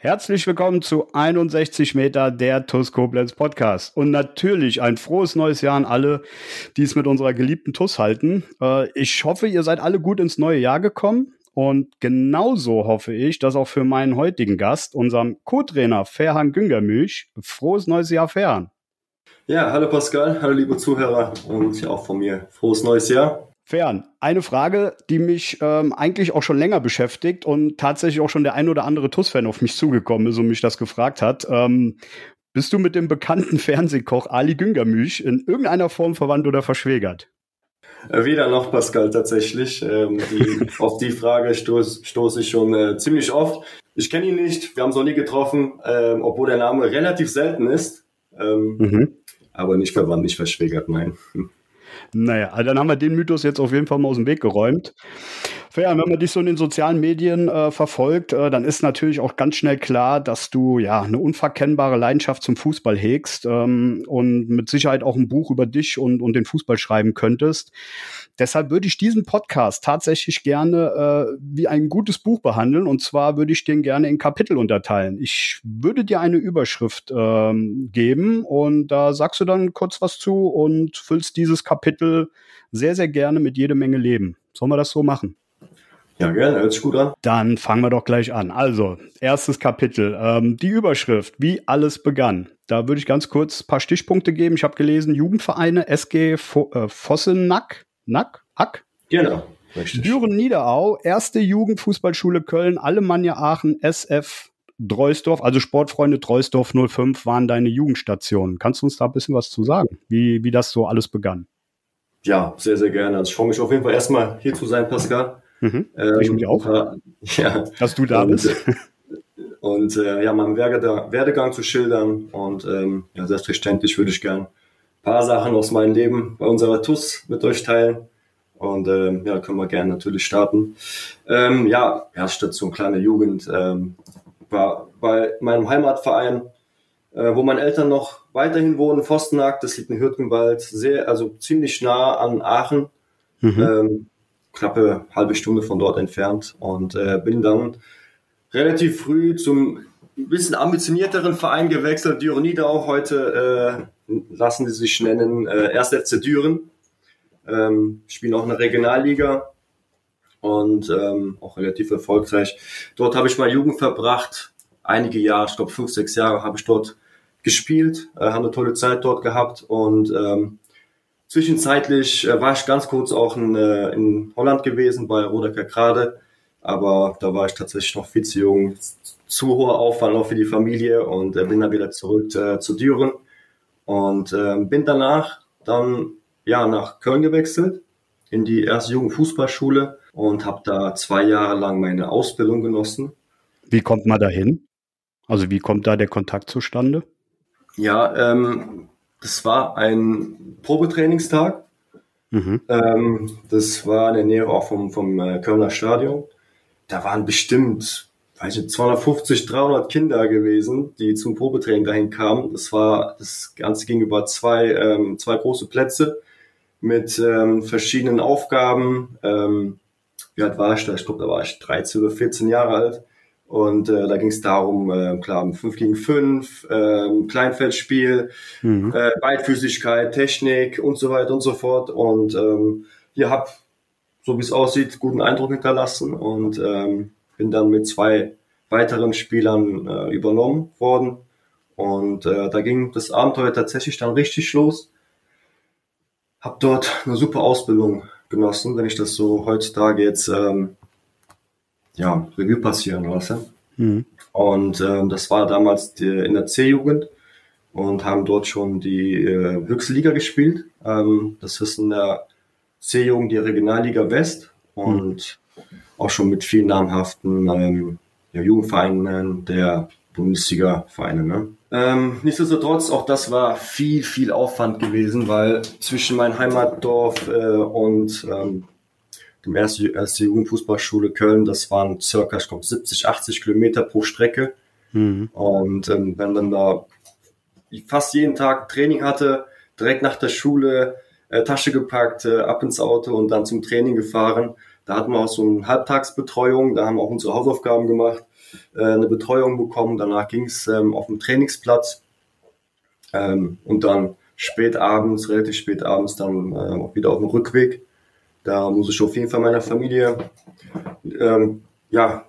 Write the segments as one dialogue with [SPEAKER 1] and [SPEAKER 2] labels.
[SPEAKER 1] Herzlich willkommen zu 61 Meter der TUS Koblenz Podcast. Und natürlich ein frohes neues Jahr an alle, die es mit unserer geliebten TUS halten. Äh, ich hoffe, ihr seid alle gut ins neue Jahr gekommen. Und genauso hoffe ich, dass auch für meinen heutigen Gast, unserem Co-Trainer Ferhan Güngermüch, frohes neues Jahr Ferhan.
[SPEAKER 2] Ja, hallo Pascal, hallo liebe Zuhörer und auch von mir frohes neues Jahr.
[SPEAKER 1] Fern, eine Frage, die mich ähm, eigentlich auch schon länger beschäftigt und tatsächlich auch schon der ein oder andere TUS-Fan auf mich zugekommen ist und mich das gefragt hat. Ähm, bist du mit dem bekannten Fernsehkoch Ali Güngermüch in irgendeiner Form verwandt oder verschwägert?
[SPEAKER 2] Äh, weder noch, Pascal, tatsächlich. Ähm, die, auf die Frage stoße stoß ich schon äh, ziemlich oft. Ich kenne ihn nicht, wir haben es noch nie getroffen, ähm, obwohl der Name relativ selten ist. Ähm, mhm. Aber nicht verwandt, nicht verschwägert, nein.
[SPEAKER 1] Naja, also dann haben wir den Mythos jetzt auf jeden Fall mal aus dem Weg geräumt. Fair, wenn man dich so in den sozialen Medien äh, verfolgt, äh, dann ist natürlich auch ganz schnell klar, dass du ja eine unverkennbare Leidenschaft zum Fußball hegst ähm, und mit Sicherheit auch ein Buch über dich und, und den Fußball schreiben könntest. Deshalb würde ich diesen Podcast tatsächlich gerne äh, wie ein gutes Buch behandeln. Und zwar würde ich den gerne in Kapitel unterteilen. Ich würde dir eine Überschrift ähm, geben und da sagst du dann kurz was zu und füllst dieses Kapitel sehr, sehr gerne mit jede Menge Leben. Sollen wir das so machen?
[SPEAKER 2] Ja, gerne, hört sich gut an.
[SPEAKER 1] Dann fangen wir doch gleich an. Also, erstes Kapitel. Ähm, die Überschrift, wie alles begann. Da würde ich ganz kurz ein paar Stichpunkte geben. Ich habe gelesen, Jugendvereine, SG Fo äh, Vossenack, Nack, Ack?
[SPEAKER 2] Genau.
[SPEAKER 1] Richtig. Düren Niederau, erste Jugendfußballschule Köln, Alemannia Aachen, SF Dreusdorf, also Sportfreunde Dreusdorf 05 waren deine Jugendstationen. Kannst du uns da ein bisschen was zu sagen, wie, wie das so alles begann?
[SPEAKER 2] Ja, sehr, sehr gerne. Also ich freue mich auf jeden Fall erstmal hier zu sein, Pascal.
[SPEAKER 1] Mhm. Ähm, ich mich auch. Äh, ja. Dass du da und, bist.
[SPEAKER 2] Und äh, ja, meinen Werdegang zu schildern und ähm, ja, selbstverständlich würde ich gern paar Sachen aus meinem Leben bei unserer TUS mit euch teilen. Und ähm, ja, können wir gerne natürlich starten. Ähm, ja, Erststation kleine Jugend ähm, war bei meinem Heimatverein, äh, wo meine Eltern noch weiterhin wohnen, Forstenack, das liegt in Hürtgenwald, sehr, also ziemlich nah an Aachen, mhm. ähm, knappe halbe Stunde von dort entfernt und äh, bin dann relativ früh zum bisschen ambitionierteren Verein gewechselt, Dioronida auch heute äh, lassen die sich nennen, äh, 1. FC Düren. Ähm, spielen auch in der Regionalliga und ähm, auch relativ erfolgreich. Dort habe ich meine Jugend verbracht, einige Jahre, ich glaube fünf, sechs Jahre habe ich dort gespielt, äh, habe eine tolle Zeit dort gehabt und ähm, zwischenzeitlich äh, war ich ganz kurz auch in, äh, in Holland gewesen bei Rodecker Grade, aber da war ich tatsächlich noch viel zu jung, zu hoher Aufwand auch für die Familie und äh, bin dann wieder zurück äh, zu Düren und ähm, bin danach dann ja nach Köln gewechselt in die erste Jugendfußballschule und habe da zwei Jahre lang meine Ausbildung genossen.
[SPEAKER 1] Wie kommt man da hin? Also wie kommt da der Kontakt zustande?
[SPEAKER 2] Ja, ähm, das war ein Probetrainingstag. Mhm. Ähm, das war in der Nähe auch vom, vom äh, Kölner Stadion. Da waren bestimmt weiß nicht, 250, 300 Kinder gewesen, die zum Probetraining dahin kamen. Das war, das Ganze ging über zwei, ähm, zwei große Plätze mit ähm, verschiedenen Aufgaben. Ähm, wie alt war ich da? Ich glaube, da war ich 13 oder 14 Jahre alt. Und äh, da ging es darum, äh, klar, 5 gegen 5, äh, Kleinfeldspiel, mhm. äh, Beidfüßigkeit, Technik und so weiter und so fort. Und ähm, ihr habt, so wie es aussieht, guten Eindruck hinterlassen. Und ähm, bin dann mit zwei weiteren Spielern äh, übernommen worden. Und äh, da ging das Abenteuer tatsächlich dann richtig los. Hab dort eine super Ausbildung genossen, wenn ich das so heutzutage jetzt ähm, ja, Revue passieren lasse. Mhm. Und ähm, das war damals die, in der C-Jugend und haben dort schon die äh, höchste Liga gespielt. Ähm, das ist in der C-Jugend die Regionalliga West und mhm auch schon mit vielen namhaften ähm, ja, Jugendvereinen der Bundesliga-Vereine. Ne? Ähm, nichtsdestotrotz, auch das war viel, viel Aufwand gewesen, weil zwischen meinem Heimatdorf äh, und ähm, dem ersten erste Jugendfußballschule Köln, das waren circa, ich glaube, 70, 80 Kilometer pro Strecke. Mhm. Und ähm, wenn man da fast jeden Tag Training hatte, direkt nach der Schule, äh, Tasche gepackt, äh, ab ins Auto und dann zum Training gefahren. Da hatten wir auch so eine Halbtagsbetreuung, da haben wir auch unsere Hausaufgaben gemacht, äh, eine Betreuung bekommen. Danach ging es ähm, auf dem Trainingsplatz ähm, und dann spät abends, relativ spät abends, dann äh, auch wieder auf dem Rückweg. Da muss ich auf jeden Fall meiner Familie ähm, ja,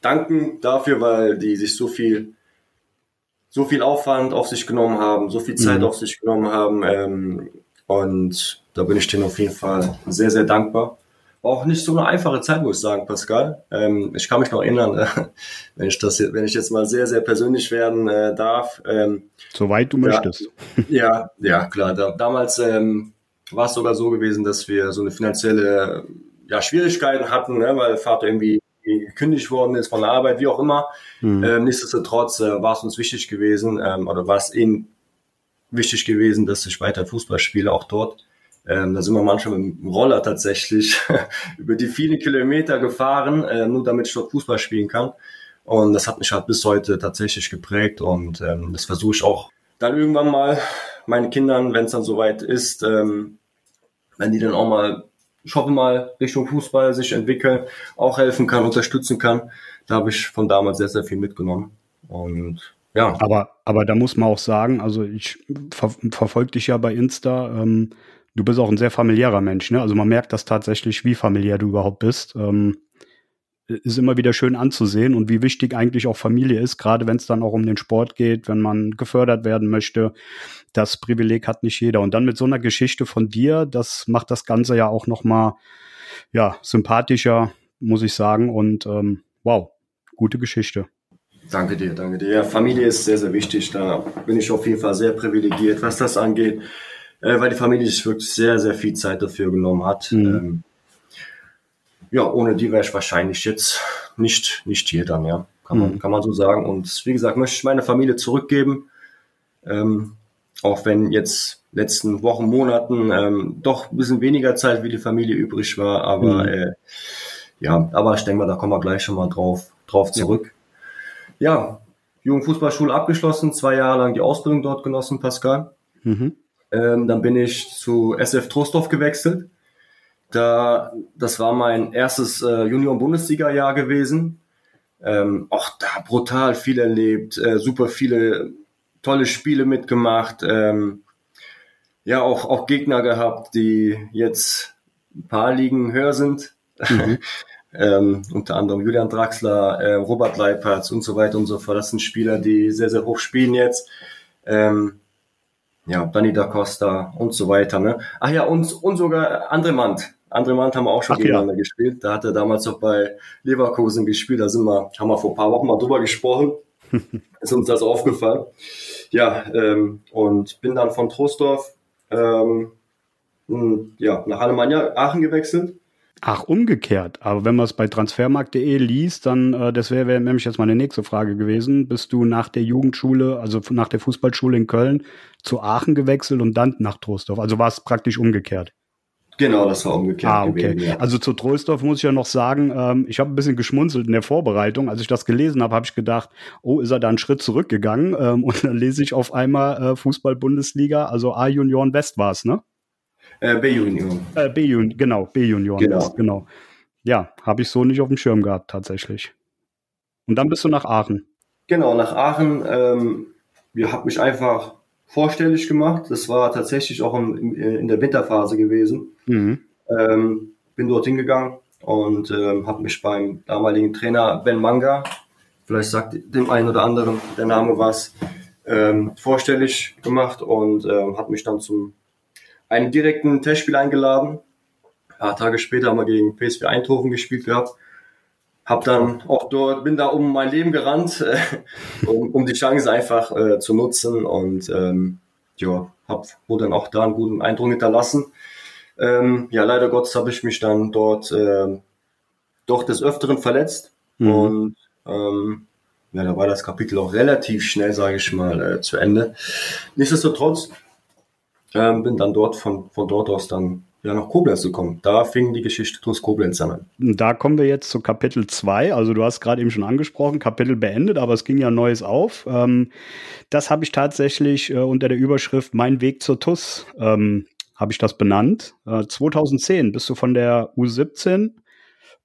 [SPEAKER 2] danken dafür, weil die sich so viel so viel Aufwand auf sich genommen haben, so viel Zeit mhm. auf sich genommen haben. Ähm, und da bin ich denen auf jeden Fall sehr, sehr dankbar. War auch nicht so eine einfache Zeit, muss ich sagen, Pascal. Ähm, ich kann mich noch erinnern, äh, wenn ich das, wenn ich jetzt mal sehr, sehr persönlich werden äh, darf. Ähm,
[SPEAKER 1] Soweit du ja, möchtest.
[SPEAKER 2] Ja, ja, klar. Da, damals ähm, war es sogar so gewesen, dass wir so eine finanzielle ja, Schwierigkeiten hatten, ne, weil Vater irgendwie gekündigt worden ist von der Arbeit, wie auch immer. Mhm. Ähm, nichtsdestotrotz äh, war es uns wichtig gewesen, ähm, oder war es ihnen wichtig gewesen, dass ich weiter Fußball spiele, auch dort. Ähm, da sind wir manchmal mit dem Roller tatsächlich über die vielen Kilometer gefahren, äh, nur damit ich dort Fußball spielen kann. Und das hat mich halt bis heute tatsächlich geprägt und ähm, das versuche ich auch dann irgendwann mal meinen Kindern, wenn es dann soweit ist, ähm, wenn die dann auch mal ich hoffe mal, Richtung Fußball sich entwickeln, auch helfen kann, unterstützen kann. Da habe ich von damals sehr, sehr viel mitgenommen. Und ja.
[SPEAKER 1] Aber, aber da muss man auch sagen, also ich ver verfolge dich ja bei Insta. Ähm, du bist auch ein sehr familiärer Mensch, ne? Also man merkt das tatsächlich, wie familiär du überhaupt bist. Ähm, ist immer wieder schön anzusehen und wie wichtig eigentlich auch Familie ist, gerade wenn es dann auch um den Sport geht, wenn man gefördert werden möchte. Das Privileg hat nicht jeder. Und dann mit so einer Geschichte von dir, das macht das Ganze ja auch noch mal ja sympathischer, muss ich sagen. Und ähm, wow, gute Geschichte.
[SPEAKER 2] Danke dir, danke dir. Ja, Familie ist sehr, sehr wichtig. Da bin ich auf jeden Fall sehr privilegiert, was das angeht, äh, weil die Familie sich wirklich sehr, sehr viel Zeit dafür genommen hat. Mhm. Ähm, ja, ohne die wäre ich wahrscheinlich jetzt nicht, nicht hier dann, ja. Kann man, mhm. kann man so sagen. Und wie gesagt, möchte ich meine Familie zurückgeben. Ähm, auch wenn jetzt letzten Wochen, Monaten ähm, doch ein bisschen weniger Zeit wie die Familie übrig war, aber mhm. äh, ja, aber ich denke mal, da kommen wir gleich schon mal drauf, drauf zurück. Ja, ja Jugendfußballschule abgeschlossen, zwei Jahre lang die Ausbildung dort genossen, Pascal. Mhm. Ähm, dann bin ich zu SF Trostorf gewechselt. Da, das war mein erstes äh, Junior-Bundesliga-Jahr gewesen. Ähm, auch da brutal viel erlebt, äh, super viele tolle Spiele mitgemacht. Ähm, ja, auch, auch Gegner gehabt, die jetzt ein paar Ligen höher sind. Mhm. ähm, unter anderem Julian Draxler, äh, Robert Leipertz und so weiter und so fort. Das sind Spieler, die sehr, sehr hoch spielen jetzt. Ähm, ja, Dani da Costa und so weiter. Ne? Ach ja, und, und sogar André Mant. Andere Mann haben wir auch schon Ach, gegeneinander ja. gespielt. Da hat er damals auch bei Leverkusen gespielt. Da sind wir, haben wir vor ein paar Wochen mal drüber gesprochen. Ist uns das aufgefallen. Ja, ähm, und bin dann von Trostorf ähm, ja, nach Alemannia Aachen gewechselt.
[SPEAKER 1] Ach, umgekehrt. Aber wenn man es bei transfermarkt.de liest, dann, äh, das wäre wär nämlich jetzt meine nächste Frage gewesen. Bist du nach der Jugendschule, also nach der Fußballschule in Köln, zu Aachen gewechselt und dann nach Trostorf? Also war es praktisch umgekehrt?
[SPEAKER 2] Genau, das war umgekehrt.
[SPEAKER 1] Ah, okay. Gewesen, ja. Also zu Troisdorf muss ich ja noch sagen, ähm, ich habe ein bisschen geschmunzelt in der Vorbereitung. Als ich das gelesen habe, habe ich gedacht, oh, ist er da einen Schritt zurückgegangen? Ähm, und dann lese ich auf einmal äh, Fußball-Bundesliga, also A-Junioren West war es, ne?
[SPEAKER 2] Äh, B-Junioren.
[SPEAKER 1] Äh, B-Junioren, genau, B-Junioren genau. West, genau. Ja, habe ich so nicht auf dem Schirm gehabt, tatsächlich. Und dann bist du nach Aachen.
[SPEAKER 2] Genau, nach Aachen. Ähm, ihr habt mich einfach vorstellig gemacht. Das war tatsächlich auch in, in der Winterphase gewesen. Mhm. Ähm, bin dort hingegangen und ähm, habe mich beim damaligen Trainer Ben Manga, vielleicht sagt dem einen oder anderen der Name was, ähm, vorstellig gemacht und ähm, hat mich dann zum einen direkten Testspiel eingeladen. Ein paar Tage später haben wir gegen PSV Eindhoven gespielt gehabt. Hab dann auch dort, bin da um mein Leben gerannt, äh, um, um die Chance einfach äh, zu nutzen und ähm, ja, hab wurde dann auch da einen guten Eindruck hinterlassen. Ähm, ja, leider Gottes habe ich mich dann dort äh, doch des Öfteren verletzt mhm. und ähm, ja, da war das Kapitel auch relativ schnell, sage ich mal, äh, zu Ende. Nichtsdestotrotz ähm, bin dann dort von, von dort aus dann ja, nach Koblenz gekommen. Da fing die Geschichte TuS Koblenz an.
[SPEAKER 1] Da kommen wir jetzt zu Kapitel 2. Also du hast gerade eben schon angesprochen, Kapitel beendet, aber es ging ja Neues auf. Ähm, das habe ich tatsächlich äh, unter der Überschrift Mein Weg zur TUS ähm, habe ich das benannt. Äh, 2010 bist du von der U17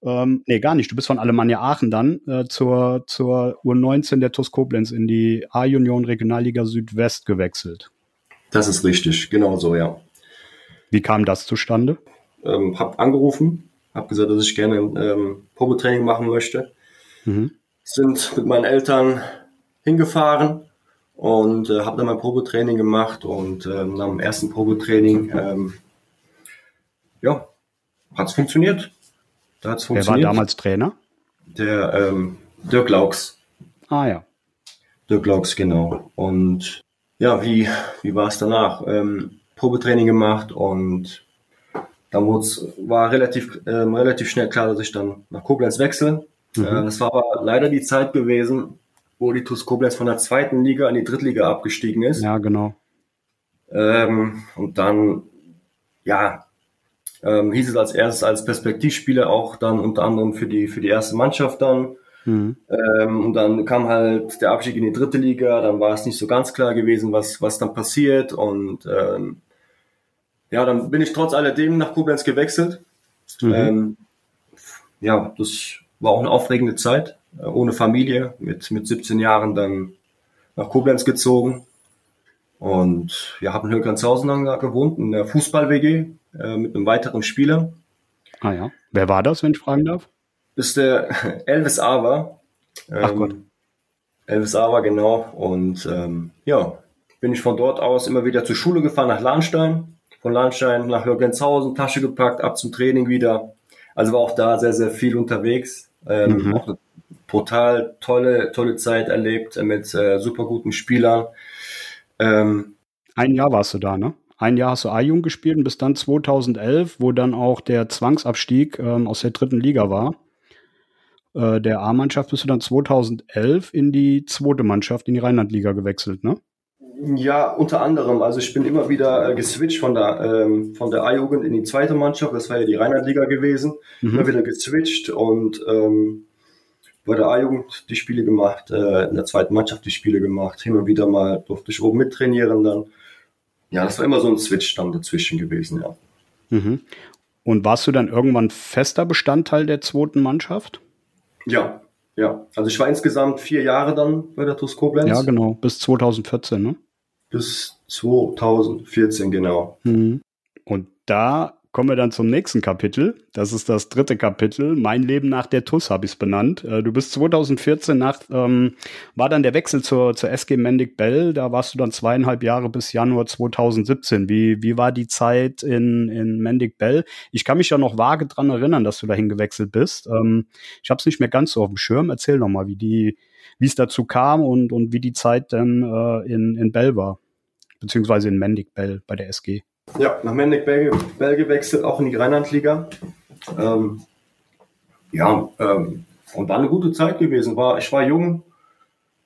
[SPEAKER 1] ähm, nee, gar nicht. Du bist von Alemannia Aachen dann äh, zur, zur U19 der TuS Koblenz in die A-Union Regionalliga Südwest gewechselt.
[SPEAKER 2] Das ist richtig, genau so, ja.
[SPEAKER 1] Wie kam das zustande?
[SPEAKER 2] Ähm, hab angerufen, hab gesagt, dass ich gerne ähm, Probetraining machen möchte. Mhm. Sind mit meinen Eltern hingefahren und äh, habe dann mein Probetraining gemacht und äh, nach dem ersten Probetraining, ähm, ja, hat's funktioniert.
[SPEAKER 1] Da hat's funktioniert. Wer war damals Trainer?
[SPEAKER 2] Der ähm, Dirk Laux.
[SPEAKER 1] Ah ja.
[SPEAKER 2] Dirk Laux, genau. Und ja, wie, wie war es danach? Ähm, Probetraining gemacht und dann war relativ, ähm, relativ schnell klar, dass ich dann nach Koblenz wechsle. Mhm. Äh, das war aber leider die Zeit gewesen, wo die TuS Koblenz von der zweiten Liga in die Drittliga abgestiegen ist.
[SPEAKER 1] Ja, genau.
[SPEAKER 2] Ähm, und dann, ja, ähm, hieß es als erstes als Perspektivspieler auch dann unter anderem für die, für die erste Mannschaft dann. Mhm. Ähm, und dann kam halt der Abstieg in die dritte Liga, dann war es nicht so ganz klar gewesen, was, was dann passiert. Und ähm, ja, dann bin ich trotz alledem nach Koblenz gewechselt. Mhm. Ähm, ja, das war auch eine aufregende Zeit, äh, ohne Familie, mit, mit 17 Jahren dann nach Koblenz gezogen. Und ja, habe in Hülkanshausen dann gewohnt, in der Fußball-WG äh, mit einem weiteren Spieler.
[SPEAKER 1] Ah ja. Wer war das, wenn ich fragen darf?
[SPEAKER 2] ist der Elvis Ava.
[SPEAKER 1] Ähm, Ach Gott.
[SPEAKER 2] Elvis Ava, genau. Und ähm, ja, bin ich von dort aus immer wieder zur Schule gefahren nach Lahnstein. Von Lahnstein nach Jürgenshausen, Tasche gepackt, ab zum Training wieder. Also war auch da sehr, sehr viel unterwegs. Ähm, mhm. Auch eine total tolle, tolle Zeit erlebt mit äh, super guten Spielern.
[SPEAKER 1] Ähm, Ein Jahr warst du da, ne? Ein Jahr hast du A-Jugend gespielt und bis dann 2011, wo dann auch der Zwangsabstieg ähm, aus der dritten Liga war. Äh, der A-Mannschaft bist du dann 2011 in die zweite Mannschaft, in die Rheinlandliga gewechselt, ne?
[SPEAKER 2] Ja, unter anderem. Also ich bin immer wieder äh, geswitcht von der, ähm, von der A-Jugend in die zweite Mannschaft. Das war ja die Rheinlandliga gewesen. Mhm. Immer wieder geswitcht und ähm, bei der A-Jugend die Spiele gemacht, äh, in der zweiten Mannschaft die Spiele gemacht. Hin und wieder mal durfte ich oben mittrainieren dann. Ja, das war immer so ein Switch dann dazwischen gewesen, ja.
[SPEAKER 1] Mhm. Und warst du dann irgendwann fester Bestandteil der zweiten Mannschaft?
[SPEAKER 2] Ja, ja. Also ich war insgesamt vier Jahre dann bei der TuS Koblenz.
[SPEAKER 1] Ja, genau. Bis 2014, ne?
[SPEAKER 2] Bis 2014, genau.
[SPEAKER 1] Mhm. Und da kommen wir dann zum nächsten Kapitel. Das ist das dritte Kapitel. Mein Leben nach der TUS habe ich es benannt. Äh, du bist 2014 nach, ähm, war dann der Wechsel zur, zur SG Mendig Bell. Da warst du dann zweieinhalb Jahre bis Januar 2017. Wie, wie war die Zeit in, in Mendig Bell? Ich kann mich ja noch vage dran erinnern, dass du dahin gewechselt bist. Ähm, ich habe es nicht mehr ganz so auf dem Schirm. Erzähl noch mal, wie die, wie es dazu kam und, und wie die Zeit dann äh, in, in Bell war. Beziehungsweise in Mendig Bell bei der SG.
[SPEAKER 2] Ja, nach Mendig Bell, Bell gewechselt, auch in die Rheinlandliga. Ähm, ja, ähm, und war eine gute Zeit gewesen. War, ich war jung,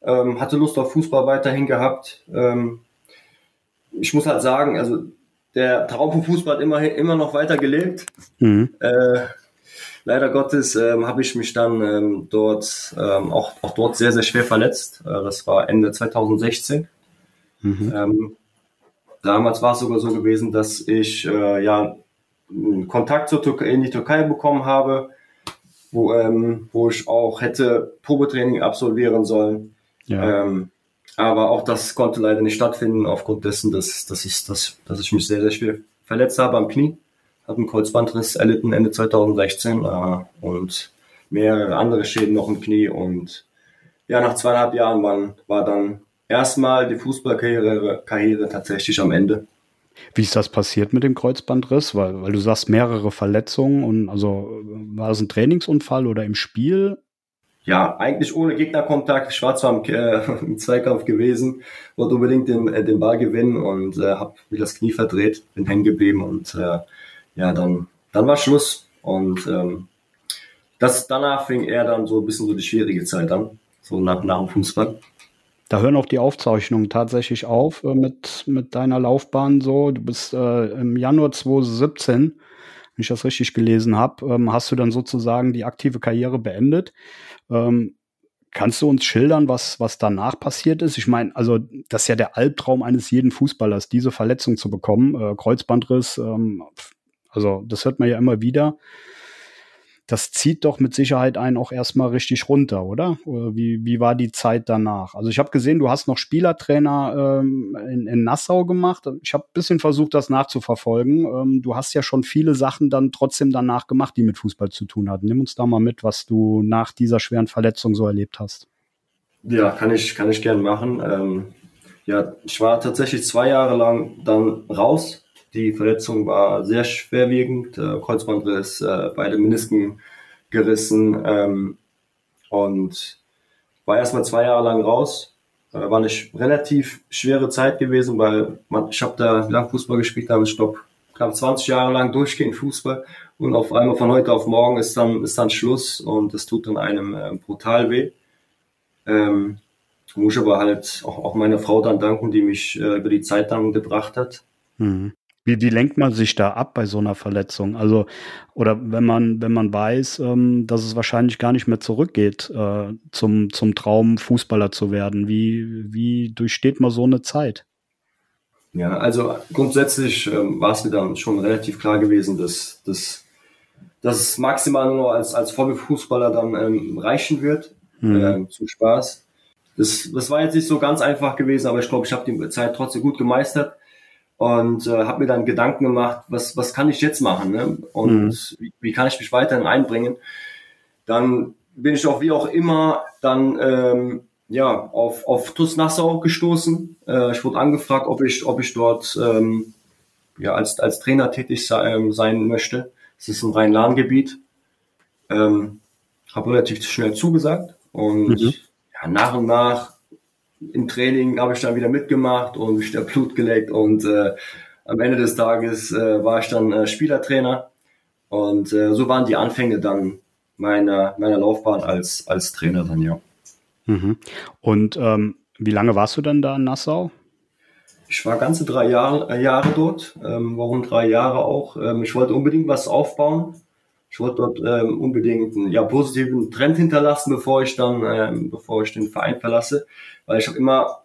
[SPEAKER 2] ähm, hatte Lust auf Fußball weiterhin gehabt. Ähm, ich muss halt sagen, also der Traum vom Fußball hat immer, immer noch weiter gelebt. Mhm. Äh, leider Gottes ähm, habe ich mich dann ähm, dort ähm, auch, auch dort sehr, sehr schwer verletzt. Äh, das war Ende 2016. Mhm. Ähm, Damals war es sogar so gewesen, dass ich äh, ja Kontakt zur Türkei, in die Türkei bekommen habe, wo, ähm, wo ich auch hätte Probetraining absolvieren sollen. Ja. Ähm, aber auch das konnte leider nicht stattfinden, aufgrund dessen, dass, dass, ich, dass, dass ich mich sehr, sehr schwer verletzt habe am Knie. Habe einen Kreuzbandriss erlitten Ende 2016 äh, und mehrere andere Schäden noch im Knie. Und ja, nach zweieinhalb Jahren war, war dann erstmal die Fußballkarriere Karriere tatsächlich am Ende.
[SPEAKER 1] Wie ist das passiert mit dem Kreuzbandriss? Weil, weil du sagst mehrere Verletzungen und also war das ein Trainingsunfall oder im Spiel?
[SPEAKER 2] Ja, eigentlich ohne Gegnerkontakt. Ich war zwar im, äh, im Zweikampf gewesen, wollte unbedingt den, äh, den Ball gewinnen und äh, habe mir das Knie verdreht, bin hängen geblieben und äh, ja, dann, dann war Schluss. Und ähm, das danach fing eher dann so ein bisschen so die schwierige Zeit an. so nach, nach dem Fußball.
[SPEAKER 1] Da hören auch die Aufzeichnungen tatsächlich auf äh, mit, mit deiner Laufbahn so. Du bist äh, im Januar 2017, wenn ich das richtig gelesen habe, ähm, hast du dann sozusagen die aktive Karriere beendet. Ähm, kannst du uns schildern, was, was danach passiert ist? Ich meine, also das ist ja der Albtraum eines jeden Fußballers, diese Verletzung zu bekommen. Äh, Kreuzbandriss, ähm, also das hört man ja immer wieder das zieht doch mit Sicherheit einen auch erstmal richtig runter, oder? Wie, wie war die Zeit danach? Also ich habe gesehen, du hast noch Spielertrainer ähm, in, in Nassau gemacht. Ich habe ein bisschen versucht, das nachzuverfolgen. Ähm, du hast ja schon viele Sachen dann trotzdem danach gemacht, die mit Fußball zu tun hatten. Nimm uns da mal mit, was du nach dieser schweren Verletzung so erlebt hast.
[SPEAKER 2] Ja, kann ich, kann ich gerne machen. Ähm, ja, ich war tatsächlich zwei Jahre lang dann raus die Verletzung war sehr schwerwiegend, äh, Kreuzbandriss, äh, beide Menisken gerissen ähm, und war erstmal zwei Jahre lang raus. Äh, war eine relativ schwere Zeit gewesen, weil man, ich habe da lang Fußball gespielt, habe ich glaube knapp 20 Jahre lang durchgehend Fußball und auf einmal von heute auf morgen ist dann ist dann Schluss und es tut dann einem äh, brutal weh. Ähm, muss aber halt auch, auch meiner Frau dann danken, die mich äh, über die Zeit dann gebracht hat. Mhm.
[SPEAKER 1] Wie, wie lenkt man sich da ab bei so einer Verletzung? Also, oder wenn man, wenn man weiß, ähm, dass es wahrscheinlich gar nicht mehr zurückgeht äh, zum, zum Traum, Fußballer zu werden, wie, wie durchsteht man so eine Zeit?
[SPEAKER 2] Ja, also grundsätzlich ähm, war es mir dann schon relativ klar gewesen, dass, dass, dass es maximal nur als, als Hobbyfußballer dann ähm, reichen wird, mhm. äh, zum Spaß. Das, das war jetzt nicht so ganz einfach gewesen, aber ich glaube, ich habe die Zeit trotzdem gut gemeistert und äh, habe mir dann Gedanken gemacht, was, was kann ich jetzt machen ne? und mhm. wie, wie, kann ich mich weiterhin einbringen. Dann bin ich auch wie auch immer dann ähm, ja auf, auf TUS Nassau gestoßen. Äh, ich wurde angefragt, ob ich, ob ich dort ähm, ja, als, als Trainer tätig sein, ähm, sein möchte. Es ist ein Rhein-Lahn-Gebiet. Ähm, habe relativ schnell zugesagt und mhm. ja, nach und nach im Training habe ich dann wieder mitgemacht und mich der Blut geleckt und äh, am Ende des Tages äh, war ich dann äh, Spielertrainer und äh, so waren die Anfänge dann meiner, meiner Laufbahn als, als Trainer dann, ja.
[SPEAKER 1] Mhm. Und ähm, wie lange warst du dann da in Nassau?
[SPEAKER 2] Ich war ganze drei Jahre, äh, Jahre dort. Ähm, warum drei Jahre auch? Ähm, ich wollte unbedingt was aufbauen ich wollte dort ähm, unbedingt einen ja, positiven Trend hinterlassen, bevor ich dann, ähm, bevor ich den Verein verlasse, weil ich habe immer,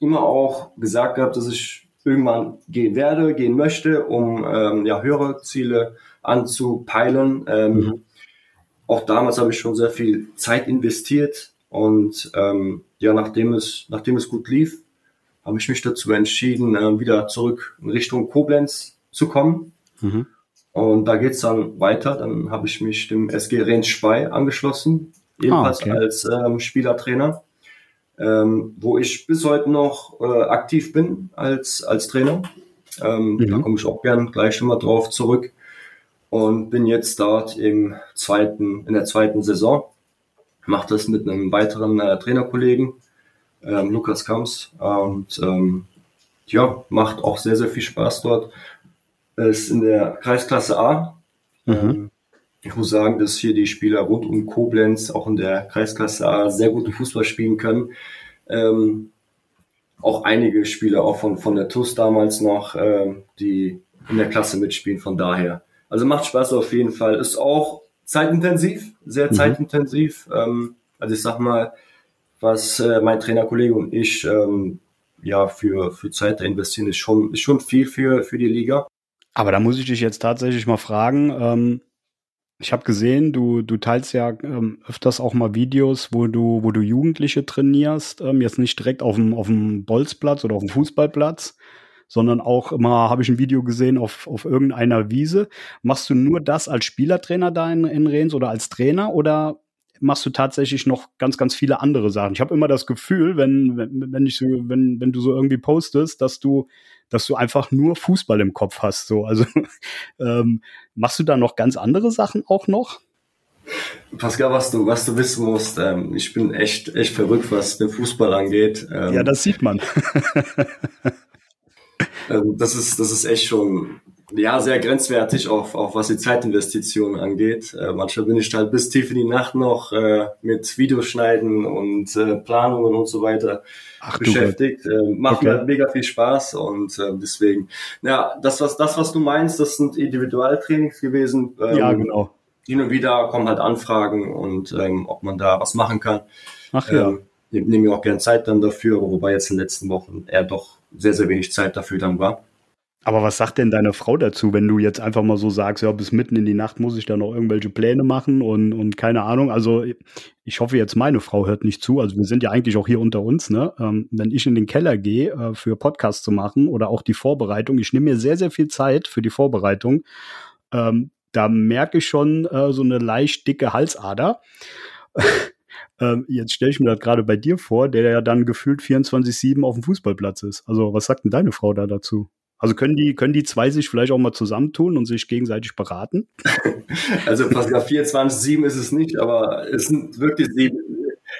[SPEAKER 2] immer auch gesagt gehabt, dass ich irgendwann gehen werde, gehen möchte, um ähm, ja höhere Ziele anzupeilen. Ähm, mhm. Auch damals habe ich schon sehr viel Zeit investiert und ähm, ja, nachdem es, nachdem es gut lief, habe ich mich dazu entschieden, äh, wieder zurück in Richtung Koblenz zu kommen. Mhm. Und da geht's dann weiter. Dann habe ich mich dem SG Rennes Spey angeschlossen, ebenfalls ah, okay. als ähm, Spielertrainer, ähm, wo ich bis heute noch äh, aktiv bin als, als Trainer. Ähm, mhm. Da komme ich auch gern gleich schon mal drauf zurück. Und bin jetzt dort im zweiten, in der zweiten Saison. Mache das mit einem weiteren äh, Trainerkollegen, ähm, Lukas Kams. Und ähm, ja, macht auch sehr, sehr viel Spaß dort ist in der Kreisklasse A. Mhm. Ich muss sagen, dass hier die Spieler rund um Koblenz auch in der Kreisklasse A sehr guten Fußball spielen können. Ähm, auch einige Spieler auch von, von der TUS damals noch, ähm, die in der Klasse mitspielen, von daher. Also macht Spaß auf jeden Fall. Ist auch zeitintensiv, sehr mhm. zeitintensiv. Ähm, also ich sag mal, was äh, mein Trainerkollege und ich ähm, ja für, für Zeit da investieren, ist schon, ist schon viel für, für die Liga.
[SPEAKER 1] Aber da muss ich dich jetzt tatsächlich mal fragen. Ähm, ich habe gesehen, du, du teilst ja ähm, öfters auch mal Videos, wo du, wo du Jugendliche trainierst. Ähm, jetzt nicht direkt auf dem, auf dem Bolzplatz oder auf dem Fußballplatz, sondern auch immer habe ich ein Video gesehen auf, auf irgendeiner Wiese. Machst du nur das als Spielertrainer da in, in Rens oder als Trainer oder machst du tatsächlich noch ganz, ganz viele andere Sachen. Ich habe immer das Gefühl, wenn, wenn, wenn, ich so, wenn, wenn du so irgendwie postest, dass du dass du einfach nur Fußball im Kopf hast. So, also ähm, machst du da noch ganz andere Sachen auch noch?
[SPEAKER 2] Pascal, was du, was du wissen musst, ähm, ich bin echt, echt verrückt, was den Fußball angeht.
[SPEAKER 1] Ähm, ja, das sieht man.
[SPEAKER 2] ähm, das ist, das ist echt schon, ja, sehr grenzwertig, auch, auch was die Zeitinvestitionen angeht. Äh, manchmal bin ich halt bis tief in die Nacht noch äh, mit Videoschneiden und äh, Planungen und so weiter Ach, beschäftigt. Äh, macht okay. mir mega viel Spaß und äh, deswegen, ja, das was, das, was du meinst, das sind Individualtrainings gewesen.
[SPEAKER 1] Ähm, ja, genau.
[SPEAKER 2] Hin und wieder kommen halt Anfragen und ähm, ob man da was machen kann.
[SPEAKER 1] Ach ja. Ähm,
[SPEAKER 2] nehme mir auch gerne Zeit dann dafür, wobei jetzt in den letzten Wochen eher doch sehr, sehr wenig Zeit dafür dann war.
[SPEAKER 1] Aber was sagt denn deine Frau dazu, wenn du jetzt einfach mal so sagst, ja, bis mitten in die Nacht muss ich da noch irgendwelche Pläne machen und, und keine Ahnung. Also ich hoffe jetzt, meine Frau hört nicht zu. Also wir sind ja eigentlich auch hier unter uns, ne? Ähm, wenn ich in den Keller gehe, äh, für Podcasts zu machen oder auch die Vorbereitung, ich nehme mir sehr, sehr viel Zeit für die Vorbereitung. Ähm, da merke ich schon äh, so eine leicht dicke Halsader. ähm, jetzt stelle ich mir das gerade bei dir vor, der ja dann gefühlt 24-7 auf dem Fußballplatz ist. Also was sagt denn deine Frau da dazu? Also können die, können die zwei sich vielleicht auch mal zusammentun und sich gegenseitig beraten?
[SPEAKER 2] Also Pascal 24, 7 ist es nicht, aber es sind wirklich sieben,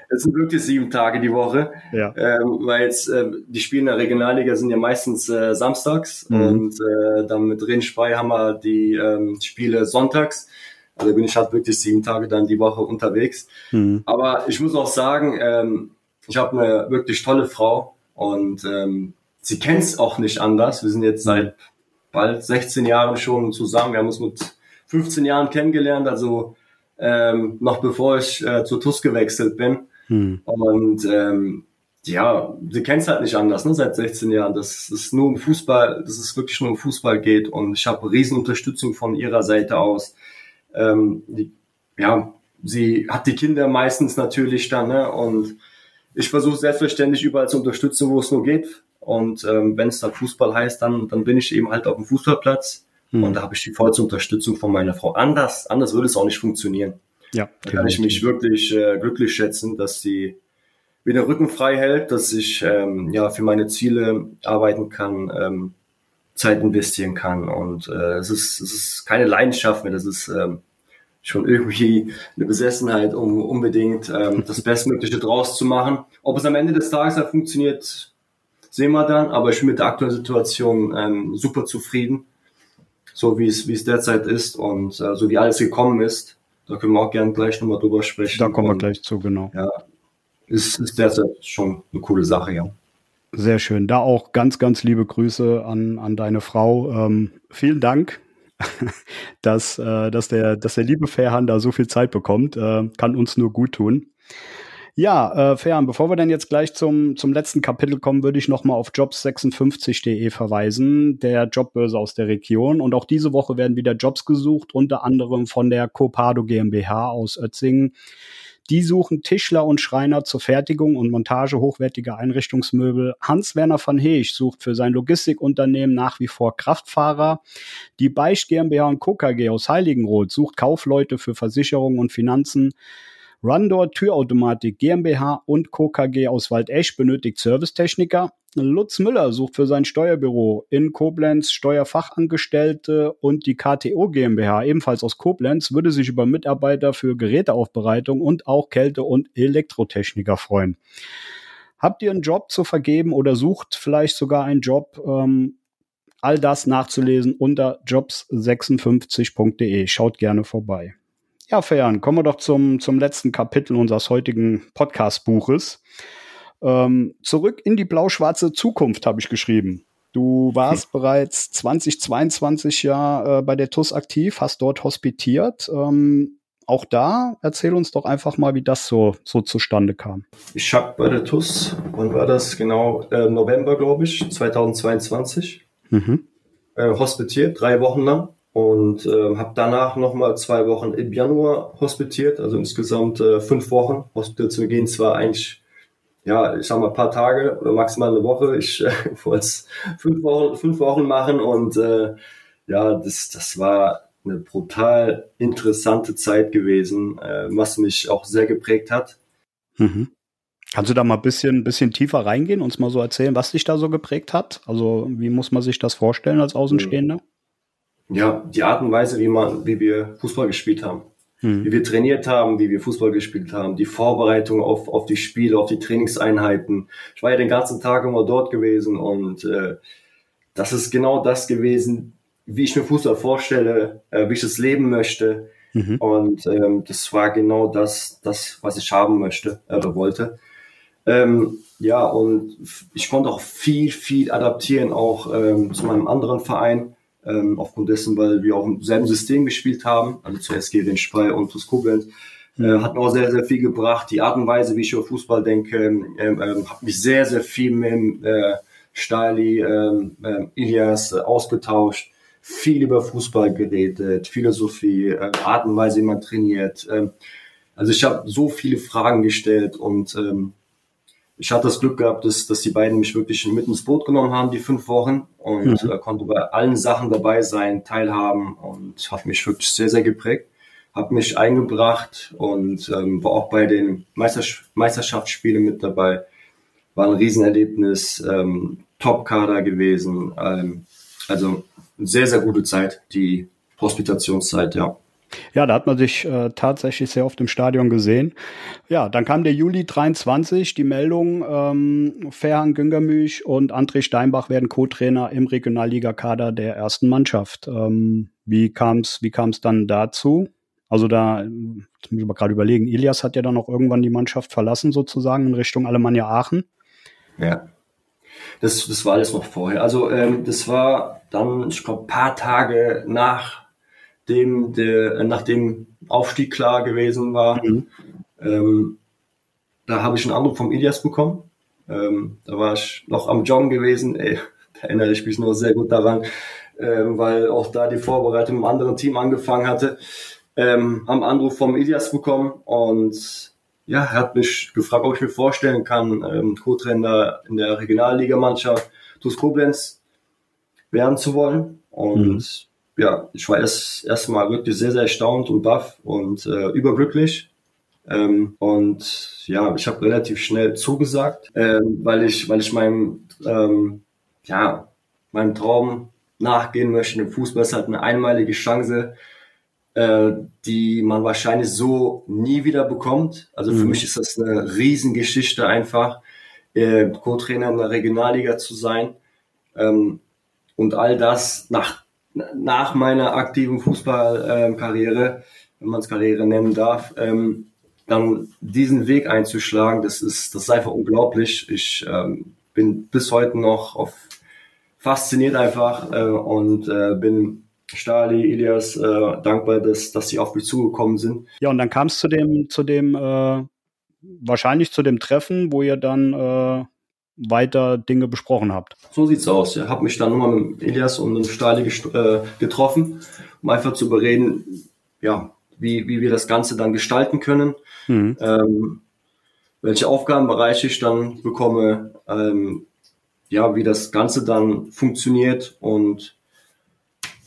[SPEAKER 2] es sind wirklich sieben Tage die Woche. Ja. Ähm, weil jetzt, äh, die Spiele in der Regionalliga sind ja meistens äh, samstags mhm. und äh, dann mit Rennspray haben wir die ähm, Spiele sonntags. Also bin ich halt wirklich sieben Tage dann die Woche unterwegs. Mhm. Aber ich muss auch sagen, ähm, ich habe eine wirklich tolle Frau und ähm, sie kennt es auch nicht anders. Wir sind jetzt seit bald 16 Jahren schon zusammen. Wir haben uns mit 15 Jahren kennengelernt, also ähm, noch bevor ich äh, zur TUS gewechselt bin. Hm. Und ähm, ja, sie kennt es halt nicht anders, ne, seit 16 Jahren. Dass es nur um Fußball, dass es wirklich nur um Fußball geht. Und ich habe riesen Unterstützung von ihrer Seite aus. Ähm, die, ja, sie hat die Kinder meistens natürlich dann, ne? Und ich versuche selbstverständlich überall zu unterstützen, wo es nur geht. Und ähm, wenn es dann Fußball heißt, dann, dann bin ich eben halt auf dem Fußballplatz hm. und da habe ich die vollste Unterstützung von meiner Frau. Anders, anders würde es auch nicht funktionieren. Ja, da kann ich mich wirklich äh, glücklich schätzen, dass sie mir den Rücken frei hält, dass ich ähm, ja für meine Ziele arbeiten kann, ähm, Zeit investieren kann. Und äh, es, ist, es ist keine Leidenschaft mehr, das ist ähm, schon irgendwie eine Besessenheit, um unbedingt ähm, das Bestmögliche draus zu machen. Ob es am Ende des Tages halt funktioniert, sehen wir dann. Aber ich bin mit der aktuellen Situation ähm, super zufrieden, so wie es wie es derzeit ist und äh, so wie alles gekommen ist. Da können wir auch gerne gleich nochmal drüber sprechen.
[SPEAKER 1] Da kommen wir gleich zu, genau.
[SPEAKER 2] Ja, ist, ist derzeit schon eine coole Sache, ja.
[SPEAKER 1] Sehr schön. Da auch ganz, ganz liebe Grüße an, an deine Frau. Ähm, vielen Dank, dass, äh, dass, der, dass der liebe Fairhan da so viel Zeit bekommt. Äh, kann uns nur gut tun. Ja, äh, Fern, bevor wir dann jetzt gleich zum, zum letzten Kapitel kommen, würde ich nochmal auf jobs56.de verweisen, der Jobbörse aus der Region. Und auch diese Woche werden wieder Jobs gesucht, unter anderem von der Copado GmbH aus Ötzingen. Die suchen Tischler und Schreiner zur Fertigung und Montage hochwertiger Einrichtungsmöbel. Hans-Werner van Heech sucht für sein Logistikunternehmen nach wie vor Kraftfahrer. Die Beisch GmbH und Co. KG aus Heiligenroth sucht Kaufleute für Versicherungen und Finanzen. Rundor Türautomatik GmbH und Co. KG aus Waldesch benötigt Servicetechniker. Lutz Müller sucht für sein Steuerbüro in Koblenz Steuerfachangestellte und die KTO GmbH, ebenfalls aus Koblenz, würde sich über Mitarbeiter für Geräteaufbereitung und auch Kälte- und Elektrotechniker freuen. Habt ihr einen Job zu vergeben oder sucht vielleicht sogar einen Job? Ähm, all das nachzulesen unter jobs56.de. Schaut gerne vorbei. Ja, Fern, kommen wir doch zum, zum letzten Kapitel unseres heutigen Podcast-Buches. Ähm, zurück in die blau-schwarze Zukunft habe ich geschrieben. Du warst hm. bereits 2022 ja äh, bei der TUS aktiv, hast dort hospitiert. Ähm, auch da erzähl uns doch einfach mal, wie das so, so zustande kam.
[SPEAKER 2] Ich habe bei der TUS, wann war das genau? Äh, November, glaube ich, 2022, mhm. äh, hospitiert, drei Wochen lang und äh, habe danach nochmal zwei Wochen im Januar hospitiert, also insgesamt äh, fünf Wochen. Hospitation gehen zwar eigentlich, ja, ich sag mal ein paar Tage oder maximal eine Woche. Ich äh, wollte es fünf Wochen, fünf Wochen machen und äh, ja, das, das war eine brutal interessante Zeit gewesen, äh, was mich auch sehr geprägt hat.
[SPEAKER 1] Mhm. Kannst du da mal ein bisschen, bisschen tiefer reingehen, uns mal so erzählen, was dich da so geprägt hat? Also wie muss man sich das vorstellen als Außenstehender? Mhm
[SPEAKER 2] ja, die Art und Weise, wie man, wie wir Fußball gespielt haben. Hm. Wie wir trainiert haben, wie wir Fußball gespielt haben, die Vorbereitung auf, auf die Spiele, auf die Trainingseinheiten. Ich war ja den ganzen Tag immer dort gewesen und äh, das ist genau das gewesen, wie ich mir Fußball vorstelle, äh, wie ich es leben möchte. Mhm. Und ähm, das war genau das, das, was ich haben möchte äh, oder wollte. Ähm, ja, und ich konnte auch viel, viel adaptieren, auch ähm, zu meinem anderen Verein, ähm, aufgrund dessen, weil wir auch im selben System gespielt haben, also zuerst Gevin Sprey und TuS Koblenz. Äh, hat mir auch sehr, sehr viel gebracht. Die Art und Weise, wie ich über Fußball denke, ähm, ähm, hat mich sehr, sehr viel mit äh, Stali, ähm, äh, Ilias äh, ausgetauscht, viel über Fußball geredet, Philosophie, äh, Art und Weise, wie man trainiert. Ähm, also ich habe so viele Fragen gestellt und ähm, ich hatte das Glück gehabt, dass, dass die beiden mich wirklich mit ins Boot genommen haben, die fünf Wochen, und mhm. äh, konnte bei allen Sachen dabei sein, teilhaben und hat mich wirklich sehr, sehr geprägt habe mich eingebracht und ähm, war auch bei den Meistersch Meisterschaftsspielen mit dabei. War ein Riesenerlebnis, ähm, Top-Kader gewesen. Ähm, also sehr, sehr gute Zeit, die Hospitationszeit, ja.
[SPEAKER 1] Ja, da hat man sich äh, tatsächlich sehr oft im Stadion gesehen. Ja, dann kam der Juli 23, die Meldung, ähm, Ferhan Güngermüch und André Steinbach werden Co-Trainer im Regionalligakader der ersten Mannschaft. Ähm, wie kam es wie kam's dann dazu? Also da, jetzt muss ich mal gerade überlegen, Ilias hat ja dann auch irgendwann die Mannschaft verlassen, sozusagen, in Richtung Alemannia Aachen.
[SPEAKER 2] Ja. Das, das war alles noch vorher. Also ähm, das war dann, ich glaube, paar Tage nach dem, der, äh, nach dem Aufstieg klar gewesen war. Mhm. Ähm, da habe ich einen Anruf vom Ilias bekommen. Ähm, da war ich noch am Joggen gewesen. Ey, da erinnere ich mich nur sehr gut daran, ähm, weil auch da die Vorbereitung im anderen Team angefangen hatte ähm, haben Anruf vom Ilias bekommen und ja, er hat mich gefragt, ob ich mir vorstellen kann, ähm, Co-Trainer in der Regionalligamannschaft TuS Koblenz werden zu wollen. Und mhm. Ja, ich war erst erstmal wirklich sehr, sehr erstaunt und baff und äh, überglücklich. Ähm, und ja, ich habe relativ schnell zugesagt, ähm, weil ich, weil ich meinem, ähm, ja, meinem Traum nachgehen möchte. Im Fußball ist halt eine einmalige Chance, äh, die man wahrscheinlich so nie wieder bekommt. Also für mhm. mich ist das eine Riesengeschichte einfach, äh, Co-Trainer in der Regionalliga zu sein. Ähm, und all das nach, nach meiner aktiven Fußballkarriere, wenn man es Karriere nennen darf, ähm, dann diesen Weg einzuschlagen, das ist, das ist einfach unglaublich. Ich ähm, bin bis heute noch fasziniert einfach äh, und äh, bin Stali, Ilias, äh, dankbar, dass, dass sie auf mich zugekommen sind.
[SPEAKER 1] Ja, und dann kam es zu dem, zu dem, äh, wahrscheinlich zu dem Treffen, wo ihr dann äh, weiter Dinge besprochen habt.
[SPEAKER 2] So sieht's aus. Ich habe mich dann nochmal mit Ilias und mit Stali äh, getroffen, um einfach zu bereden, ja, wie, wie wir das Ganze dann gestalten können, mhm. ähm, welche Aufgabenbereiche ich dann bekomme, ähm, ja, wie das Ganze dann funktioniert und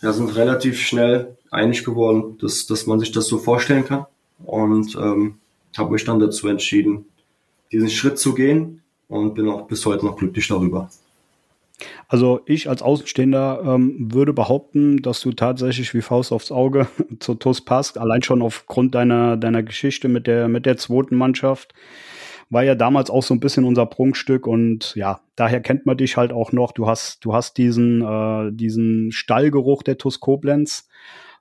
[SPEAKER 2] ja, sind relativ schnell einig geworden, dass, dass man sich das so vorstellen kann. Und ähm, habe mich dann dazu entschieden, diesen Schritt zu gehen und bin auch bis heute noch glücklich darüber.
[SPEAKER 1] Also ich als Außenstehender ähm, würde behaupten, dass du tatsächlich wie Faust aufs Auge zur TUS passt, allein schon aufgrund deiner, deiner Geschichte mit der, mit der zweiten Mannschaft war ja damals auch so ein bisschen unser Prunkstück und ja, daher kennt man dich halt auch noch. Du hast, du hast diesen, äh, diesen Stallgeruch der TUS Koblenz.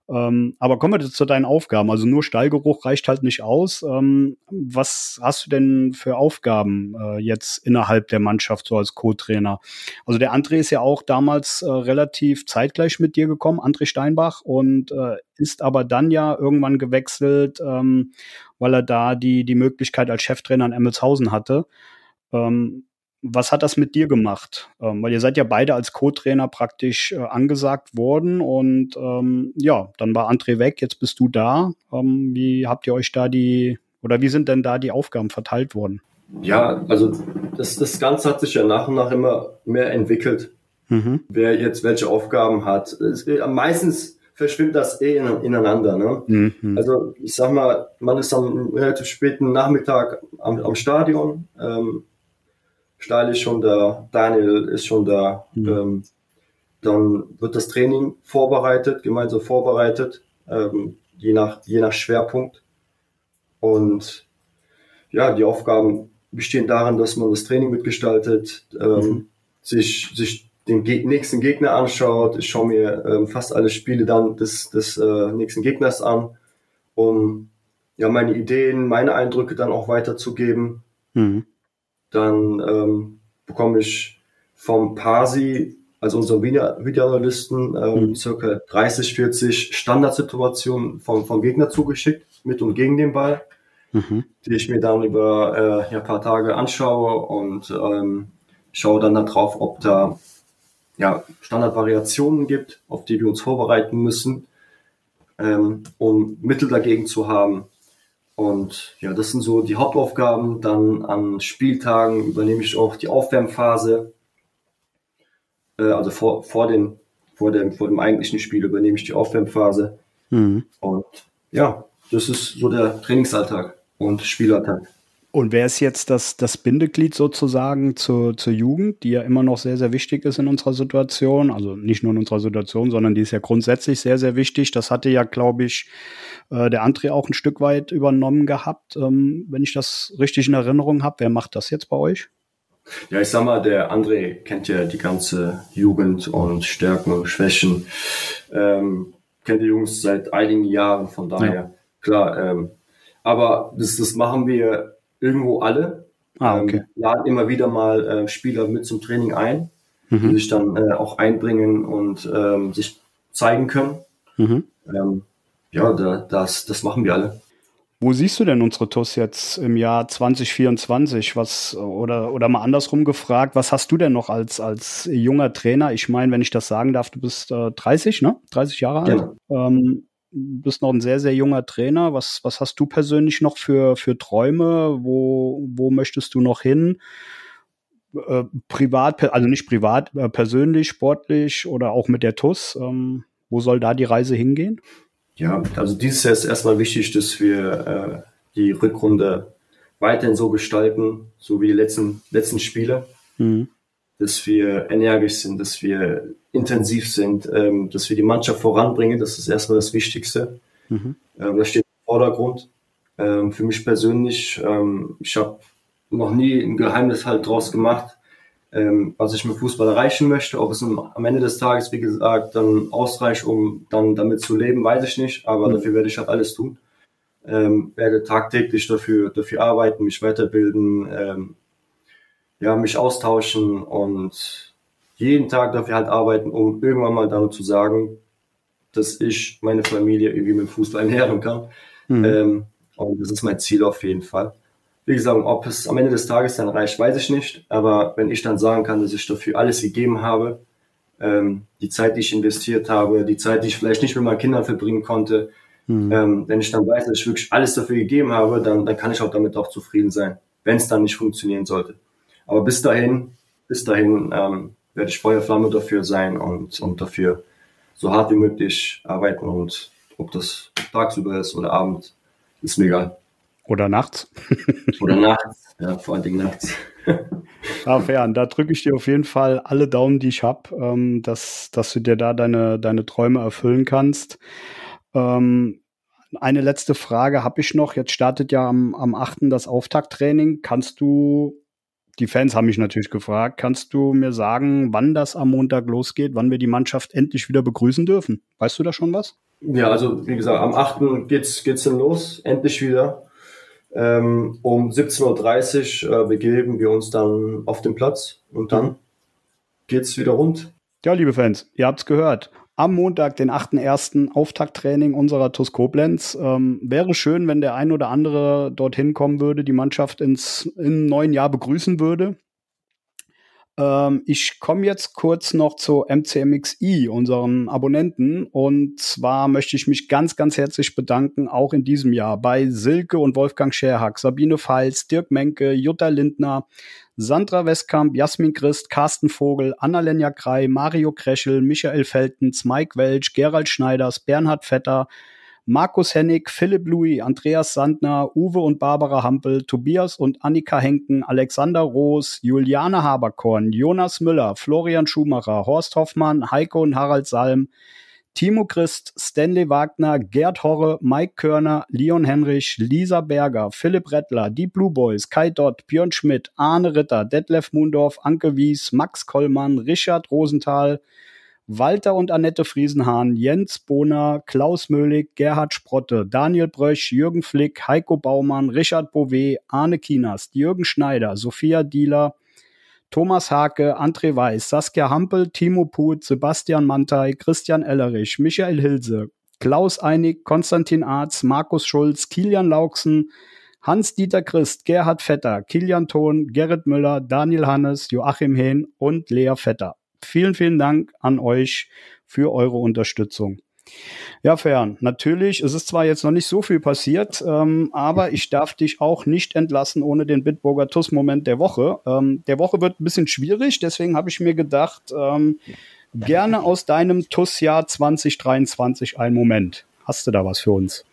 [SPEAKER 1] Ähm, aber kommen wir zu deinen Aufgaben. Also nur Stallgeruch reicht halt nicht aus. Ähm, was hast du denn für Aufgaben äh, jetzt innerhalb der Mannschaft so als Co-Trainer? Also der André ist ja auch damals äh, relativ zeitgleich mit dir gekommen, André Steinbach, und äh, ist aber dann ja irgendwann gewechselt, ähm, weil er da die, die Möglichkeit als Cheftrainer in Emmelshausen hatte. Ähm, was hat das mit dir gemacht? Ähm, weil ihr seid ja beide als Co-Trainer praktisch äh, angesagt worden und ähm, ja, dann war André weg, jetzt bist du da. Ähm, wie habt ihr euch da die, oder wie sind denn da die Aufgaben verteilt worden?
[SPEAKER 2] Ja, also das, das Ganze hat sich ja nach und nach immer mehr entwickelt. Mhm. Wer jetzt welche Aufgaben hat. Es, äh, meistens verschwimmt das eh ineinander. Ne? Mhm. Also ich sag mal, man ist am relativ späten Nachmittag am, am Stadion. Ähm, Stahl ist schon da, Daniel ist schon da. Mhm. Ähm, dann wird das Training vorbereitet, gemeinsam vorbereitet, ähm, je, nach, je nach Schwerpunkt. Und ja, die Aufgaben bestehen darin, dass man das Training mitgestaltet, ähm, mhm. sich, sich den Ge nächsten Gegner anschaut. Ich schaue mir ähm, fast alle Spiele dann des, des äh, nächsten Gegners an, um ja meine Ideen, meine Eindrücke dann auch weiterzugeben. Mhm. Dann ähm, bekomme ich vom Parsi, also unserem Videoanalysten, ähm, mhm. circa 30, 40 Standardsituationen vom, vom Gegner zugeschickt, mit und gegen den Ball, mhm. die ich mir dann über äh, ja, paar Tage anschaue und ähm, schaue dann darauf, ob da ja, Standardvariationen gibt, auf die wir uns vorbereiten müssen, ähm, um Mittel dagegen zu haben. Und ja, das sind so die Hauptaufgaben. Dann an Spieltagen übernehme ich auch die Aufwärmphase. Äh, also vor, vor, den, vor, dem, vor dem eigentlichen Spiel übernehme ich die Aufwärmphase. Mhm. Und ja, das ist so der Trainingsalltag und Spielalltag.
[SPEAKER 1] Und wer ist jetzt das, das Bindeglied sozusagen zur, zur Jugend, die ja immer noch sehr, sehr wichtig ist in unserer Situation? Also nicht nur in unserer Situation, sondern die ist ja grundsätzlich sehr, sehr wichtig. Das hatte ja, glaube ich, äh, der André auch ein Stück weit übernommen gehabt, ähm, wenn ich das richtig in Erinnerung habe. Wer macht das jetzt bei euch?
[SPEAKER 2] Ja, ich sag mal, der André kennt ja die ganze Jugend und Stärken und Schwächen. Ähm, kennt die Jungs seit einigen Jahren, von daher, ja. klar. Ähm, aber das, das machen wir irgendwo alle. Ah, okay. Ähm, laden immer wieder mal äh, Spieler mit zum Training ein, mhm. die sich dann äh, auch einbringen und ähm, sich zeigen können. Mhm. Ähm, ja, da, das, das machen wir alle.
[SPEAKER 1] Wo siehst du denn unsere TUS jetzt im Jahr 2024? Was, oder, oder mal andersrum gefragt, was hast du denn noch als, als junger Trainer? Ich meine, wenn ich das sagen darf, du bist äh, 30, ne? 30 Jahre alt. Genau. Ähm, bist noch ein sehr, sehr junger Trainer. Was, was hast du persönlich noch für, für Träume? Wo, wo möchtest du noch hin? Äh, privat, also nicht privat, äh, persönlich, sportlich oder auch mit der TUS. Ähm, wo soll da die Reise hingehen?
[SPEAKER 2] Ja, also dieses Jahr ist erstmal wichtig, dass wir äh, die Rückrunde weiterhin so gestalten, so wie die letzten, letzten Spiele. Mhm. Dass wir energisch sind, dass wir intensiv sind, ähm, dass wir die Mannschaft voranbringen. Das ist erstmal das Wichtigste. Mhm. Ähm, das steht im Vordergrund. Ähm, für mich persönlich, ähm, ich habe noch nie ein Geheimnis halt draus gemacht, ähm, was ich mit Fußball erreichen möchte. Ob es am Ende des Tages, wie gesagt, dann ausreicht, um dann damit zu leben, weiß ich nicht. Aber mhm. dafür werde ich halt alles tun. Ähm, werde tagtäglich dafür, dafür arbeiten, mich weiterbilden, ja, mich austauschen und jeden Tag dafür halt arbeiten, um irgendwann mal damit zu sagen, dass ich meine Familie irgendwie mit Fußball ernähren kann. Mhm. Ähm, und das ist mein Ziel auf jeden Fall. Wie gesagt, ob es am Ende des Tages dann reicht, weiß ich nicht. Aber wenn ich dann sagen kann, dass ich dafür alles gegeben habe, ähm, die Zeit, die ich investiert habe, die Zeit, die ich vielleicht nicht mit meinen Kindern verbringen konnte, mhm. ähm, wenn ich dann weiß, dass ich wirklich alles dafür gegeben habe, dann, dann kann ich auch damit auch zufrieden sein, wenn es dann nicht funktionieren sollte. Aber bis dahin, bis dahin ähm, werde ich Feuerflamme dafür sein und, und dafür so hart wie möglich arbeiten und ob das tagsüber ist oder abends, ist mir egal.
[SPEAKER 1] Oder nachts.
[SPEAKER 2] oder nachts, ja, vor allen Dingen nachts.
[SPEAKER 1] Ah, fern, da drücke ich dir auf jeden Fall alle Daumen, die ich habe, ähm, dass, dass du dir da deine, deine Träume erfüllen kannst. Ähm, eine letzte Frage habe ich noch. Jetzt startet ja am, am 8. das Auftakttraining. Kannst du die Fans haben mich natürlich gefragt, kannst du mir sagen, wann das am Montag losgeht, wann wir die Mannschaft endlich wieder begrüßen dürfen? Weißt du da schon was?
[SPEAKER 2] Ja, also wie gesagt, am 8. geht's, geht's dann los, endlich wieder. Ähm, um 17.30 Uhr äh, begeben wir uns dann auf den Platz und dann geht's wieder rund.
[SPEAKER 1] Ja, liebe Fans, ihr habt's gehört am Montag, den 8.1. Auftakttraining unserer TUS Koblenz. Ähm, wäre schön, wenn der ein oder andere dorthin kommen würde, die Mannschaft ins im neuen Jahr begrüßen würde. Ähm, ich komme jetzt kurz noch zu MCMXI, unseren Abonnenten. Und zwar möchte ich mich ganz, ganz herzlich bedanken, auch in diesem Jahr bei Silke und Wolfgang Scherhack, Sabine Feils, Dirk Menke, Jutta Lindner, Sandra Westkamp, Jasmin Christ, Carsten Vogel, Annalenja Krei, Mario Kreschel, Michael Feltens, Mike Welch, Gerald Schneiders, Bernhard Vetter, Markus Hennig, Philipp Louis, Andreas Sandner, Uwe und Barbara Hampel, Tobias und Annika Henken, Alexander Roos, Juliane Haberkorn, Jonas Müller, Florian Schumacher, Horst Hoffmann, Heiko und Harald Salm, Timo Christ, Stanley Wagner, Gerd Horre, Mike Körner, Leon Henrich, Lisa Berger, Philipp Rettler, die Blue Boys, Kai Dott, Björn Schmidt, Arne Ritter, Detlef Mundorf, Anke Wies, Max Kollmann, Richard Rosenthal, Walter und Annette Friesenhahn, Jens Bohner, Klaus Möhlig, Gerhard Sprotte, Daniel Brösch, Jürgen Flick, Heiko Baumann, Richard Bouvet, Arne Kinas, Jürgen Schneider, Sophia Dieler, Thomas Hake, André Weiß, Saskia Hampel, Timo Put, Sebastian Mantei, Christian Ellerich, Michael Hilse, Klaus Einig, Konstantin Arz, Markus Schulz, Kilian Lauksen, Hans-Dieter Christ, Gerhard Vetter, Kilian Thon, Gerrit Müller, Daniel Hannes, Joachim Hehn und Lea Vetter. Vielen, vielen Dank an euch für eure Unterstützung. Ja, Fern, natürlich, es ist zwar jetzt noch nicht so viel passiert, ähm, aber ich darf dich auch nicht entlassen ohne den Bitburger TUS-Moment der Woche. Ähm, der Woche wird ein bisschen schwierig, deswegen habe ich mir gedacht, ähm, gerne aus deinem TUS-Jahr 2023 einen Moment. Hast du da was für uns?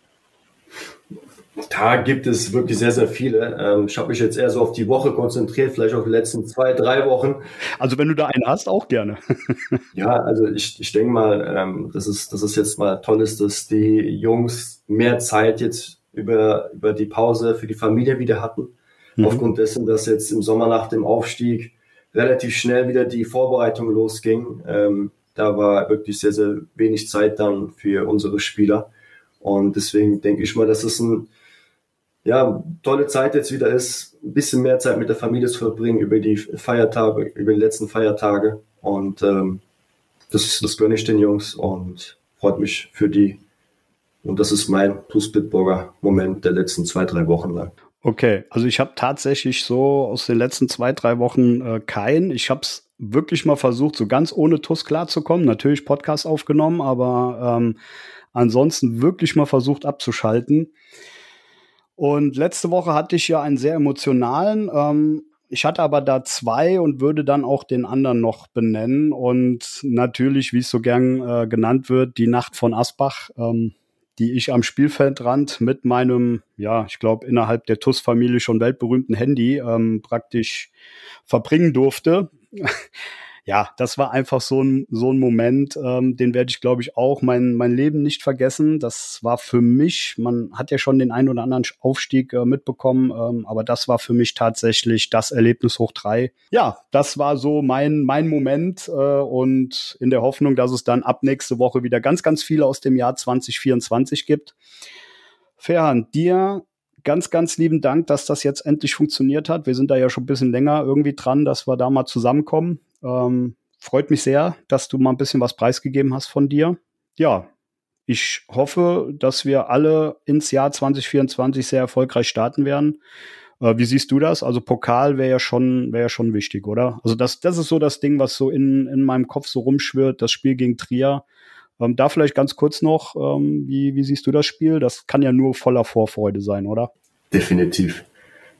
[SPEAKER 2] Da gibt es wirklich sehr, sehr viele. Ähm, ich habe mich jetzt eher so auf die Woche konzentriert, vielleicht auf die letzten zwei, drei Wochen.
[SPEAKER 1] Also wenn du da einen hast, auch gerne.
[SPEAKER 2] ja, also ich, ich denke mal, ähm, dass, es, dass es jetzt mal toll ist, dass die Jungs mehr Zeit jetzt über, über die Pause für die Familie wieder hatten. Mhm. Aufgrund dessen, dass jetzt im Sommer nach dem Aufstieg relativ schnell wieder die Vorbereitung losging. Ähm, da war wirklich sehr, sehr wenig Zeit dann für unsere Spieler. Und deswegen denke ich mal, dass es ein ja, tolle Zeit jetzt wieder ist, ein bisschen mehr Zeit mit der Familie zu verbringen über die Feiertage, über die letzten Feiertage. Und ähm, das, das gönne ich den Jungs und freut mich für die. Und das ist mein Plus-Bitburger Moment der letzten zwei, drei Wochen lang.
[SPEAKER 1] Okay, also ich habe tatsächlich so aus den letzten zwei, drei Wochen äh, keinen. Ich habe es wirklich mal versucht, so ganz ohne TUS klarzukommen. Natürlich Podcast aufgenommen, aber ähm, ansonsten wirklich mal versucht abzuschalten. Und letzte Woche hatte ich ja einen sehr emotionalen. Ähm, ich hatte aber da zwei und würde dann auch den anderen noch benennen. Und natürlich, wie es so gern äh, genannt wird, die Nacht von Asbach, ähm, die ich am Spielfeldrand mit meinem, ja, ich glaube, innerhalb der TUS-Familie schon weltberühmten Handy ähm, praktisch verbringen durfte ja, das war einfach so ein, so ein Moment, ähm, den werde ich, glaube ich, auch mein, mein Leben nicht vergessen. Das war für mich, man hat ja schon den einen oder anderen Aufstieg äh, mitbekommen, ähm, aber das war für mich tatsächlich das Erlebnis hoch drei. Ja, das war so mein, mein Moment äh, und in der Hoffnung, dass es dann ab nächste Woche wieder ganz, ganz viele aus dem Jahr 2024 gibt. Ferhan, dir ganz, ganz lieben Dank, dass das jetzt endlich funktioniert hat. Wir sind da ja schon ein bisschen länger irgendwie dran, dass wir da mal zusammenkommen. Ähm, freut mich sehr, dass du mal ein bisschen was preisgegeben hast von dir. Ja, ich hoffe, dass wir alle ins Jahr 2024 sehr erfolgreich starten werden. Äh, wie siehst du das? Also Pokal wäre ja schon, wäre ja schon wichtig, oder? Also das, das ist so das Ding, was so in, in meinem Kopf so rumschwirrt, das Spiel gegen Trier. Ähm, da vielleicht ganz kurz noch, ähm, wie, wie siehst du das Spiel? Das kann ja nur voller Vorfreude sein, oder?
[SPEAKER 2] Definitiv.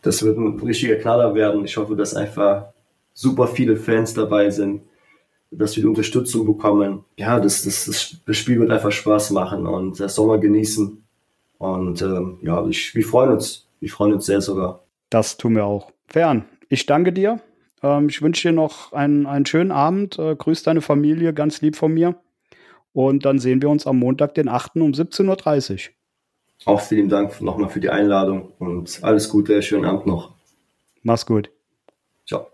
[SPEAKER 2] Das wird ein richtiger Knaller werden. Ich hoffe, dass einfach super viele Fans dabei sind, dass wir die Unterstützung bekommen. Ja, das, das, das Spiel wird einfach Spaß machen und das Sommer genießen. Und ähm, ja, ich, wir freuen uns. Wir freuen uns sehr sogar.
[SPEAKER 1] Das tun wir auch. Fern, ich danke dir. Ähm, ich wünsche dir noch einen, einen schönen Abend. Äh, grüß deine Familie ganz lieb von mir. Und dann sehen wir uns am Montag, den 8. um 17.30 Uhr.
[SPEAKER 2] Auch vielen Dank nochmal für die Einladung und alles Gute, schönen Abend noch.
[SPEAKER 1] Mach's gut.
[SPEAKER 2] Ciao.